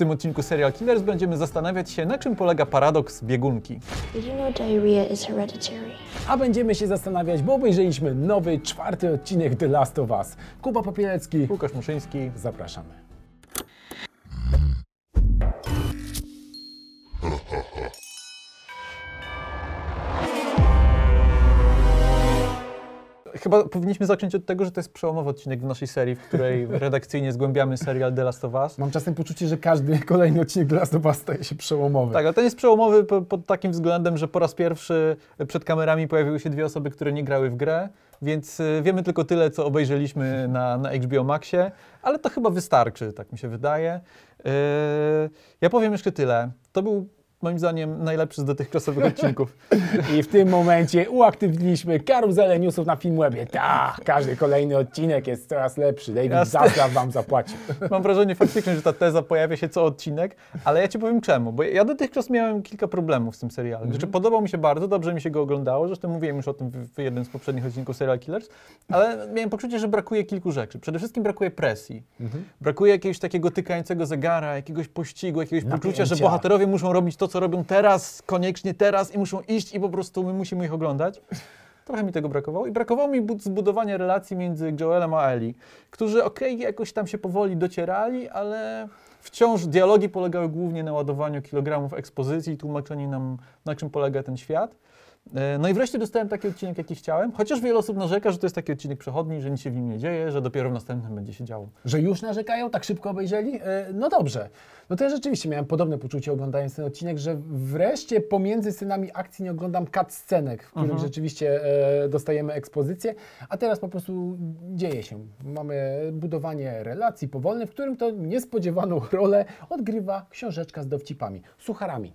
tym odcinku Serial Killers będziemy zastanawiać się, na czym polega paradoks biegunki. Did you know diarrhea is hereditary? A będziemy się zastanawiać, bo obejrzeliśmy nowy, czwarty odcinek The Last of Us. Kuba Popielecki, Łukasz Muszyński. zapraszamy. Chyba powinniśmy zacząć od tego, że to jest przełomowy odcinek w naszej serii, w której redakcyjnie zgłębiamy serial The Last of Us. Mam czasem poczucie, że każdy kolejny odcinek The Last of Us staje się przełomowy. Tak, ale ten jest przełomowy po- pod takim względem, że po raz pierwszy przed kamerami pojawiły się dwie osoby, które nie grały w grę, więc y, wiemy tylko tyle, co obejrzeliśmy na, na HBO Maxie, ale to chyba wystarczy, tak mi się wydaje. Yy, ja powiem jeszcze tyle. To był moim zdaniem najlepszy z dotychczasowych odcinków. I w tym momencie uaktywniliśmy karuzelę newsów na Filmwebie. Tak, każdy kolejny odcinek jest coraz lepszy. David Jasne. Zaslav wam zapłaci. Mam wrażenie faktycznie, że ta teza pojawia się co odcinek, ale ja ci powiem czemu, bo ja dotychczas miałem kilka problemów z tym serialem. Znaczy, podobał mi się bardzo, dobrze mi się go oglądało, zresztą mówiłem już o tym w, jednym z poprzednich odcinków Serial Killers, ale miałem poczucie, że brakuje kilku rzeczy. Przede wszystkim brakuje presji. Brakuje jakiegoś takiego tykającego zegara, jakiegoś pościgu, jakiegoś poczucia, że Napięcia. bohaterowie muszą robić to, co robią teraz, koniecznie teraz i muszą iść i po prostu my musimy ich oglądać. Trochę mi tego brakowało i brakowało mi bu- zbudowania relacji między Joelem a Ellie, którzy okej, jakoś tam się powoli docierali, ale wciąż dialogi polegały głównie na ładowaniu kilogramów ekspozycji i tłumaczeniu nam, na czym polega ten świat. E, No i wreszcie dostałem taki odcinek, jaki chciałem, chociaż wiele osób narzeka, że to jest taki odcinek przechodni, że nic się w nim nie dzieje, że dopiero w następnym będzie się działo. Że już narzekają, tak szybko obejrzeli? E, No dobrze. No to ja rzeczywiście miałem podobne poczucie oglądając ten odcinek, że wreszcie pomiędzy scenami akcji nie oglądam cut scenek, w których rzeczywiście e, dostajemy ekspozycję, a teraz po prostu dzieje się. Mamy budowanie relacji powolne, w którym to niespodziewaną rolę odgrywa książeczka z dowcipami, sucharami.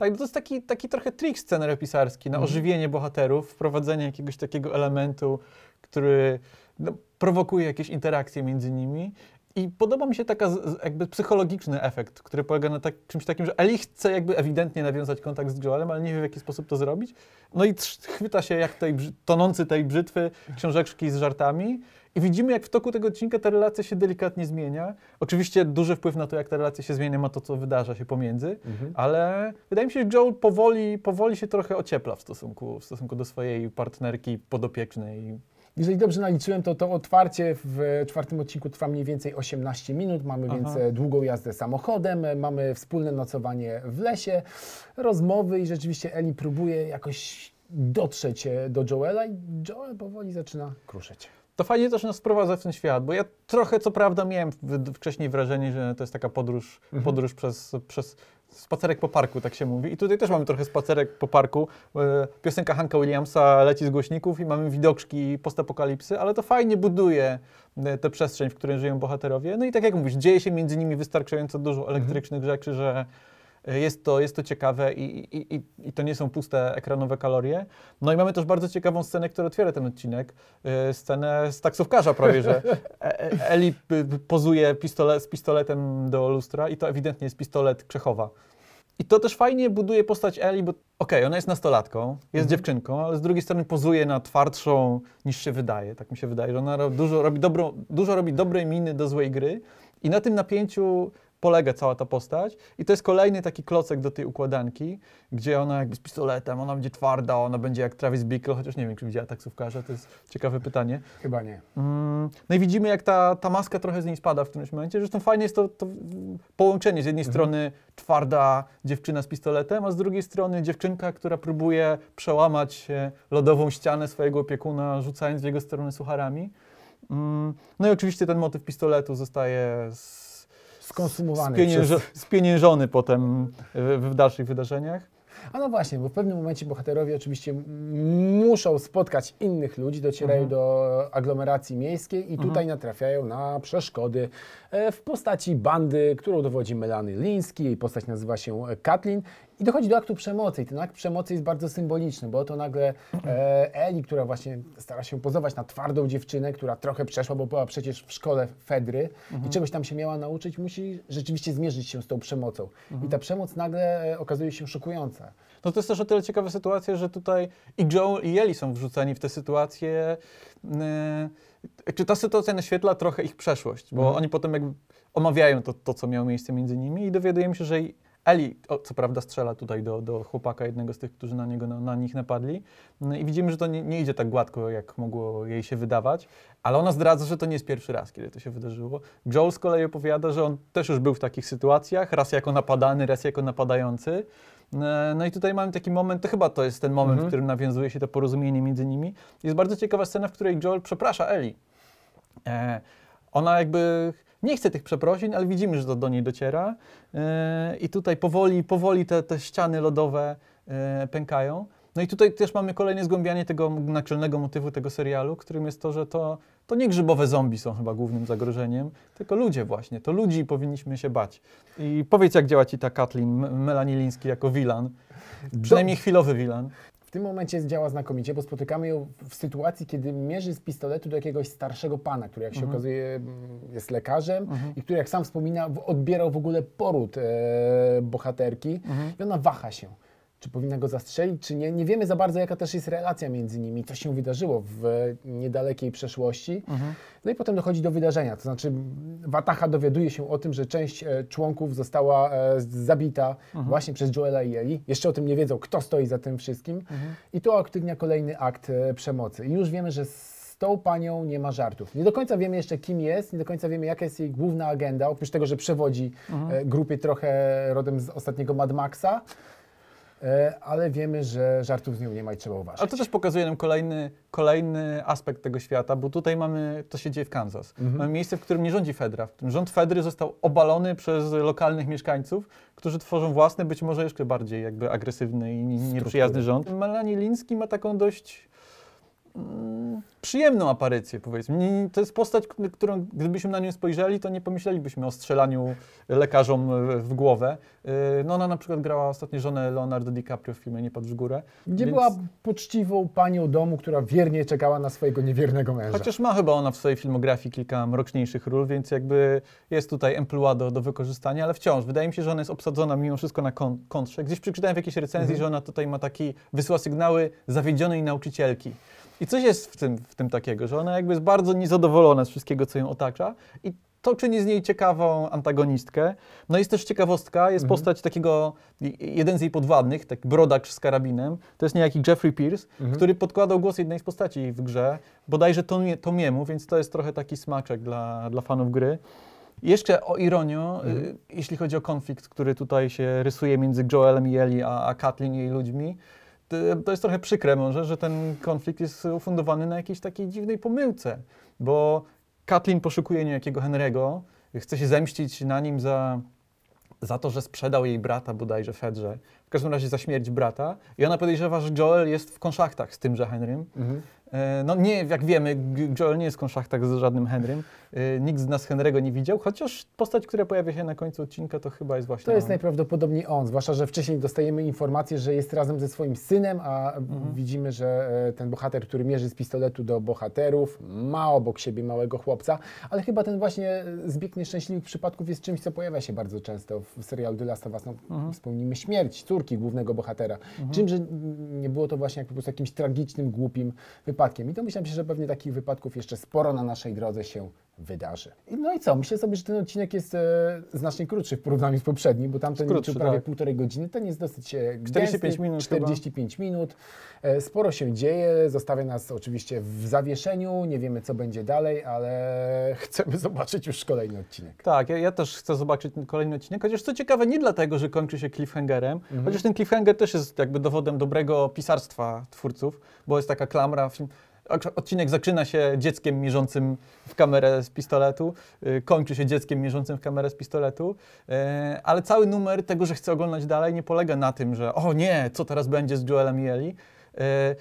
Tak, no to jest taki, taki trochę trik scenaropisarski na ożywienie bohaterów, wprowadzenie jakiegoś takiego elementu, który no, prowokuje jakieś interakcje między nimi. I podoba mi się z- jakby psychologiczny efekt, który polega na tak, czymś takim, że Ellie chce jakby ewidentnie nawiązać kontakt z Joelem, ale nie wie w jaki sposób to zrobić. No i chwyta się jak tej, tonący tej brzytwy książeczki z żartami. I widzimy, jak w toku tego odcinka ta relacja się delikatnie zmienia. Oczywiście duży wpływ na to, jak ta relacja się zmienia, ma to, co wydarza się pomiędzy, ale wydaje mi się, że Joel powoli, powoli się trochę ociepla w stosunku, w stosunku do swojej partnerki podopiecznej. Jeżeli dobrze naliczyłem, to to otwarcie w czwartym odcinku trwa mniej więcej 18 minut. Mamy Aha. więc e, długą jazdę samochodem, e, mamy wspólne nocowanie w lesie, rozmowy i rzeczywiście Eli próbuje jakoś dotrzeć e, do Joela i Joel powoli zaczyna kruszyć. To fajnie też nas sprowadza w ten świat, bo ja trochę co prawda miałem wcześniej wrażenie, że to jest taka podróż, podróż przez, przez spacerek po parku, tak się mówi. I tutaj też mamy trochę spacerek po parku. E, Piosenka Hanka Williamsa leci z głośników i mamy widoczki postapokalipsy, ale to fajnie buduje e, tę przestrzeń, w której żyją bohaterowie. No i tak jak mówisz, dzieje się między nimi wystarczająco dużo elektrycznych rzeczy, że jest to, jest to ciekawe i, i, i, i to nie są puste ekranowe kalorie. No i mamy też bardzo ciekawą scenę, która otwiera ten odcinek. E, Scenę z taksówkarza prawie, że E- E- Eli pozuje pistole, z pistoletem do lustra i to ewidentnie jest pistolet Krzechowa. I to też fajnie buduje postać Eli, bo okej, ona jest nastolatką, jest dziewczynką, ale z drugiej strony pozuje na twardszą niż się wydaje. Tak mi się wydaje, że ona dużo robi, dobrą, dużo robi dobrej miny do złej gry i na tym napięciu polega cała ta postać. I to jest kolejny taki klocek do tej układanki, gdzie ona jakby z pistoletem, ona będzie twarda, ona będzie jak Travis Bickle, chociaż nie wiem, czy widziała taksówkarza, to jest ciekawe pytanie. Chyba nie. Mm, No i widzimy, jak ta, ta maska trochę z niej spada w którymś momencie. Zresztą fajnie jest to, to połączenie. Z jednej strony twarda dziewczyna z pistoletem, a z drugiej strony dziewczynka, która próbuje przełamać e, lodową ścianę swojego opiekuna, rzucając w jego stronę sucharami. Mm, No i oczywiście ten motyw pistoletu zostaje z, Skonsumowany spieniężo, przez- spieniężony potem w, w dalszych wydarzeniach. A no właśnie, bo w pewnym momencie bohaterowie oczywiście muszą spotkać innych ludzi, docierają do aglomeracji miejskiej i tutaj natrafiają na przeszkody e, w postaci bandy, którą dowodzi Melanie Liński. Jej postać nazywa się Katlin I dochodzi do aktu przemocy i ten akt przemocy jest bardzo symboliczny, bo to nagle e, Eli, która właśnie stara się pozować na twardą dziewczynę, która trochę przeszła, bo była przecież w szkole Fedry i czegoś tam się miała nauczyć, musi rzeczywiście zmierzyć się z tą przemocą. I ta przemoc nagle e, okazuje się szokująca. No to jest też o tyle ciekawa sytuacja, że tutaj i Joel i Eli są wrzuceni w tę sytuację. Yy, czy ta sytuacja naświetla trochę ich przeszłość, bo oni potem jakby omawiają to, to, co miało miejsce między nimi i dowiadujemy się, że Eli, o, co prawda, strzela tutaj do, do chłopaka, jednego z tych, którzy na, niego, na, na nich napadli. No I widzimy, że to nie, nie idzie tak gładko, jak mogło jej się wydawać, ale ona zdradza, że to nie jest pierwszy raz, kiedy to się wydarzyło. Joel z kolei opowiada, że on też już był w takich sytuacjach, raz jako napadany, raz jako napadający. E, No i tutaj mamy taki moment, to chyba to jest ten moment, w którym nawiązuje się to porozumienie między nimi. Jest bardzo ciekawa scena, w której Joel przeprasza Eli. E, ona jakby nie chce tych przeprosin, ale widzimy, że to do niej dociera. E, I tutaj powoli, powoli te, te ściany lodowe e, pękają. No i tutaj też mamy kolejne zgłębianie tego naczelnego motywu tego serialu, którym jest to, że to, to nie grzybowe zombie są chyba głównym zagrożeniem, tylko ludzie właśnie. To ludzi powinniśmy się bać. I powiedz, jak działa ci ta Kathleen M- Melanie Liński jako wilan. Przynajmniej chwilowy wilan. W tym momencie działa znakomicie, bo spotykamy ją w sytuacji, kiedy mierzy z pistoletu do jakiegoś starszego pana, który jak się okazuje mm, jest lekarzem i który jak sam wspomina odbierał w ogóle poród e, bohaterki. I ona waha się. Czy powinna go zastrzelić, czy nie? Nie wiemy za bardzo, jaka też jest relacja między nimi, co się wydarzyło w niedalekiej przeszłości. No i potem dochodzi do wydarzenia, to znaczy Wataha dowiaduje się o tym, że część e, członków została e, zabita właśnie przez Joela i Eli. Jeszcze o tym nie wiedzą, kto stoi za tym wszystkim. I tu uaktywnia kolejny akt e, przemocy. I już wiemy, że z tą panią nie ma żartów. Nie do końca wiemy jeszcze, kim jest, nie do końca wiemy, jaka jest jej główna agenda, oprócz tego, że przewodzi e, grupie trochę rodem z ostatniego Mad Maxa. E, ale wiemy, że żartów z nią nie ma i trzeba uważać. Ale to też pokazuje nam kolejny, kolejny aspekt tego świata, bo tutaj mamy, to się dzieje w Kansas. Mamy miejsce, w którym nie rządzi Fedra, w którym rząd Fedry został obalony przez lokalnych mieszkańców, którzy tworzą własny, być może jeszcze bardziej jakby agresywny i nieprzyjazny rząd. Melanie Liński ma taką dość przyjemną aparycję, powiedzmy. Nie- nie- To jest postać, którą gdybyśmy na nią spojrzeli, to nie pomyślelibyśmy o strzelaniu lekarzom w głowę. E, No ona na przykład grała ostatnio żonę Leonardo DiCaprio w filmie Nie patrz w górę. Gdzie więc- była poczciwą panią domu, która wiernie czekała na swojego niewiernego męża. Chociaż ma chyba ona w swojej filmografii kilka mroczniejszych ról, więc jakby jest tutaj emploi do, do wykorzystania, ale wciąż wydaje mi się, że ona jest obsadzona mimo wszystko na kon- kontrze. Gdzieś przeczytałem w jakiejś recenzji, że ona tutaj ma taki, wysyła sygnały zawiedzionej nauczycielki. I coś jest w tym, w tym takiego, że ona jakby jest bardzo niezadowolona z wszystkiego, co ją otacza i to czyni z niej ciekawą antagonistkę. No jest też ciekawostka, jest postać takiego, jeden z jej podwładnych, taki brodacz z karabinem, to jest niejaki Jeffrey Pierce, który podkładał głos jednej z postaci w grze, bodajże Tomie- Tomiemu, więc to jest trochę taki smaczek dla, dla fanów gry. Jeszcze o ironio, y, jeśli chodzi o konflikt, który tutaj się rysuje między Joelem i Eli, a, a Kathleen i jej ludźmi, to, to jest trochę przykre może, że ten konflikt jest ufundowany na jakiejś takiej dziwnej pomyłce, bo Kathleen poszukuje niejakiego Henry'ego, chce się zemścić na nim za, za to, że sprzedał jej brata bodajże Fedrze, w każdym razie za śmierć brata i ona podejrzewa, że Joel jest w konszachtach z tymże Henrym. Mhm. E, No nie, jak wiemy, Joel nie jest w konszachtak z żadnym Henrym. E, Nikt z nas Henry'ego nie widział, chociaż postać, która pojawia się na końcu odcinka, to chyba jest właśnie To jest on. najprawdopodobniej on, zwłaszcza, że wcześniej dostajemy informację, że jest razem ze swoim synem, a Mhm. widzimy, że e, ten bohater, który mierzy z pistoletu do bohaterów, ma obok siebie małego chłopca, ale chyba ten właśnie zbieg nieszczęśliwych przypadków jest czymś, co pojawia się bardzo często w serialu The Last of Us. No, Mhm. Wspomnimy śmierć córki głównego bohatera. Czym, że nie było to właśnie jak po prostu jakimś tragicznym, głupim wypadkiem. I to myślałem się, że pewnie takich wypadków jeszcze sporo na naszej drodze się wydarzy. No i co? Myślę sobie, że ten odcinek jest e, znacznie krótszy w porównaniu z poprzednim, bo tamten Krótszy, liczył prawie tak. półtorej godziny. Ten jest dosyć e, 45 gęsty, minut 45 minut. E, Sporo się dzieje, zostawia nas oczywiście w zawieszeniu, nie wiemy co będzie dalej, ale chcemy zobaczyć już kolejny odcinek. Tak, ja, ja też chcę zobaczyć ten kolejny odcinek, chociaż co ciekawe, nie dlatego, że kończy się cliffhangerem, chociaż ten cliffhanger też jest jakby dowodem dobrego pisarstwa twórców, bo jest taka klamra. Film, odcinek zaczyna się dzieckiem mierzącym w kamerę z pistoletu, y, kończy się dzieckiem mierzącym w kamerę z pistoletu, y, ale cały numer tego, że chcę oglądać dalej, nie polega na tym, że o nie, co teraz będzie z Joelem i Eli, y,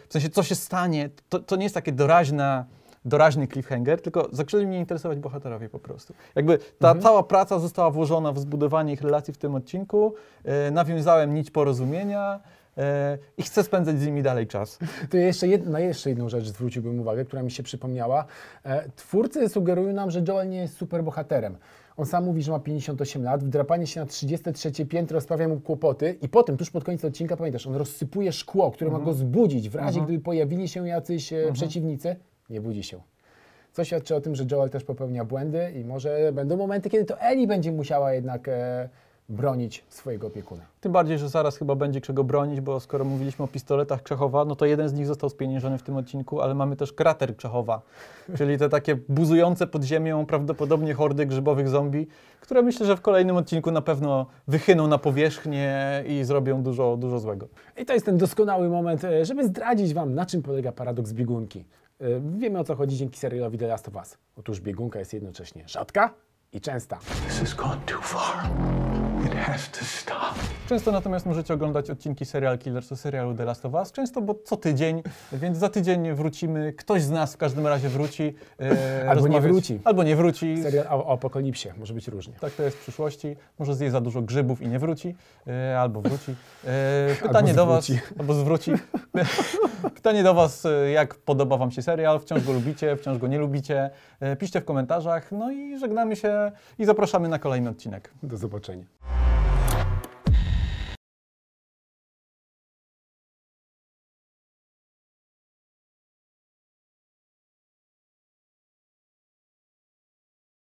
w sensie co się stanie, to, to nie jest takie doraźna doraźny cliffhanger, tylko zaczęli mnie interesować bohaterowie po prostu. Jakby ta cała praca została włożona w zbudowanie ich relacji w tym odcinku, e, nawiązałem nić porozumienia e, i chcę spędzać z nimi dalej czas. To jeszcze jed, na jeszcze jedną rzecz zwróciłbym uwagę, która mi się przypomniała. E, twórcy sugerują nam, że Joel nie jest super bohaterem. On sam mówi, że ma 58 lat, wdrapanie się na 33 piętro sprawia mu kłopoty i potem, tuż pod koniec odcinka, pamiętasz, on rozsypuje szkło, które ma go zbudzić w razie, gdyby pojawili się jacyś e, przeciwnicy. Nie budzi się. Co świadczy o tym, że Joel też popełnia błędy i może będą momenty, kiedy to Ellie będzie musiała jednak e, bronić swojego opiekuna. Tym bardziej, że zaraz chyba będzie czego bronić, bo skoro mówiliśmy o pistoletach Krzechowa, no to jeden z nich został spieniężony w tym odcinku, ale mamy też krater Krzechowa, czyli te takie buzujące pod ziemią prawdopodobnie hordy grzybowych zombie, które myślę, że w kolejnym odcinku na pewno wychyną na powierzchnię i zrobią dużo, dużo złego. I to jest ten doskonały moment, e, żeby zdradzić Wam, na czym polega paradoks biegunki. Wiemy o co chodzi dzięki serialowi The Last of Us. Otóż biegunka jest jednocześnie rzadka i częsta. This has gone too far. It has to stop. Często natomiast możecie oglądać odcinki Serial Killers serialu The Last of Us, często bo co tydzień, więc za tydzień wrócimy, ktoś z nas w każdym razie wróci. e, Albo nie rozmawiać- wróci. Albo nie wróci. Serial o, o apokalipsie może być różnie. Tak to jest w przyszłości. Może zje za dużo grzybów i nie wróci, e, albo wróci. E, pytanie Albo do Was, albo zwróci. pytanie do Was, e, jak podoba Wam się serial? Wciąż go lubicie, wciąż go nie lubicie? E, piszcie w komentarzach. No i żegnamy się i zapraszamy na kolejny odcinek. Do zobaczenia.